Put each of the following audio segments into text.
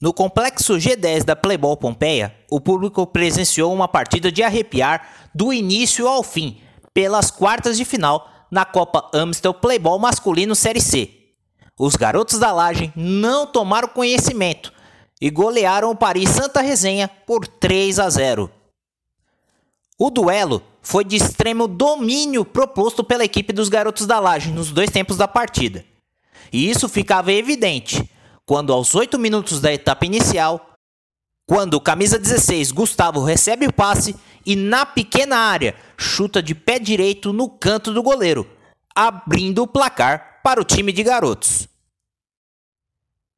No complexo G10 da Playboy Pompeia, o público presenciou uma partida de arrepiar do início ao fim, pelas quartas de final na Copa Amstel Playball Masculino Série C. Os garotos da Laje não tomaram conhecimento e golearam o Paris Santa Resenha por 3 a 0. O duelo foi de extremo domínio proposto pela equipe dos garotos da Laje nos dois tempos da partida. E isso ficava evidente quando aos 8 minutos da etapa inicial, quando o camisa 16 Gustavo recebe o passe e na pequena área chuta de pé direito no canto do goleiro, abrindo o placar para o time de garotos.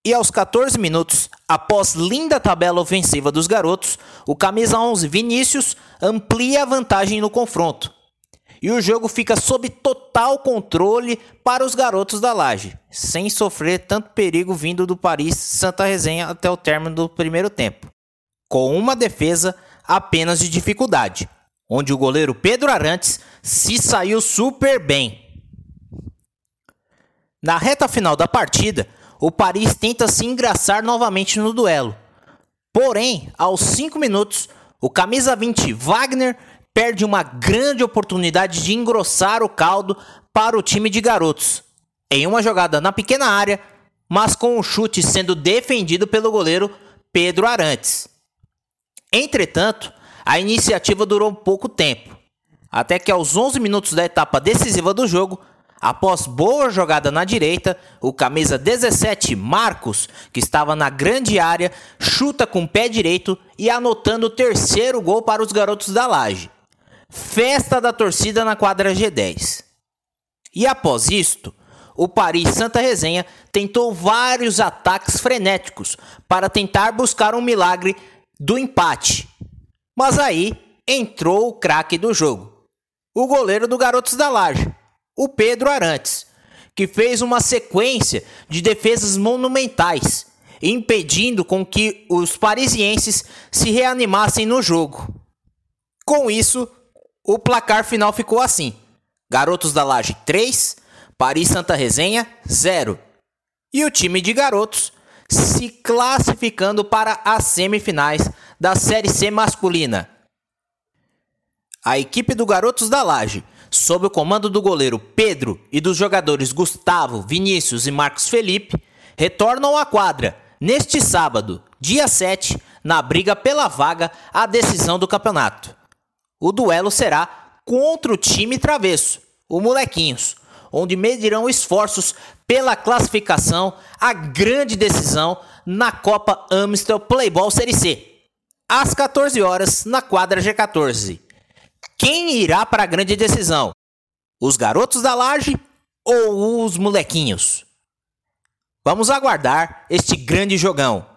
E aos 14 minutos, após linda tabela ofensiva dos garotos, o camisa 11 Vinícius amplia a vantagem no confronto, e o jogo fica sob total controle para os garotos da Laje, sem sofrer tanto perigo vindo do Paris Santa Resenha até o término do primeiro tempo, com uma defesa apenas de dificuldade, onde o goleiro Pedro Arantes se saiu super bem. Na reta final da partida, o Paris tenta se engraçar novamente no duelo. Porém, aos 5 minutos, o camisa 20 Wagner perde uma grande oportunidade de engrossar o caldo para o time de garotos. Em uma jogada na pequena área, mas com o chute sendo defendido pelo goleiro Pedro Arantes. Entretanto, a iniciativa durou pouco tempo, até que aos 11 minutos da etapa decisiva do jogo, após boa jogada na direita, o camisa 17 Marcos, que estava na grande área, chuta com o pé direito e anotando o terceiro gol para os garotos da Laje. Festa da torcida na quadra G10. E após isto, o Paris Santa Resenha tentou vários ataques frenéticos para tentar buscar um milagre do empate. Mas aí entrou o craque do jogo, o goleiro do Garotos da Laje, o Pedro Arantes, que fez uma sequência de defesas monumentais, impedindo com que os parisienses se reanimassem no jogo. Com isso, o placar final ficou assim: Garotos da Laje 3, Paris Santa Resenha 0. E o time de garotos se classificando para as semifinais da Série C masculina. A equipe do Garotos da Laje, sob o comando do goleiro Pedro e dos jogadores Gustavo, Vinícius e Marcos Felipe, retornam à quadra neste sábado, dia 7, na briga pela vaga à decisão do campeonato. O duelo será contra o time travesso, o Molequinhos, onde medirão esforços pela classificação à grande decisão na Copa Amstel Playball Série C. Às 14 horas, na quadra G14. Quem irá para a grande decisão? Os garotos da laje ou os molequinhos? Vamos aguardar este grande jogão.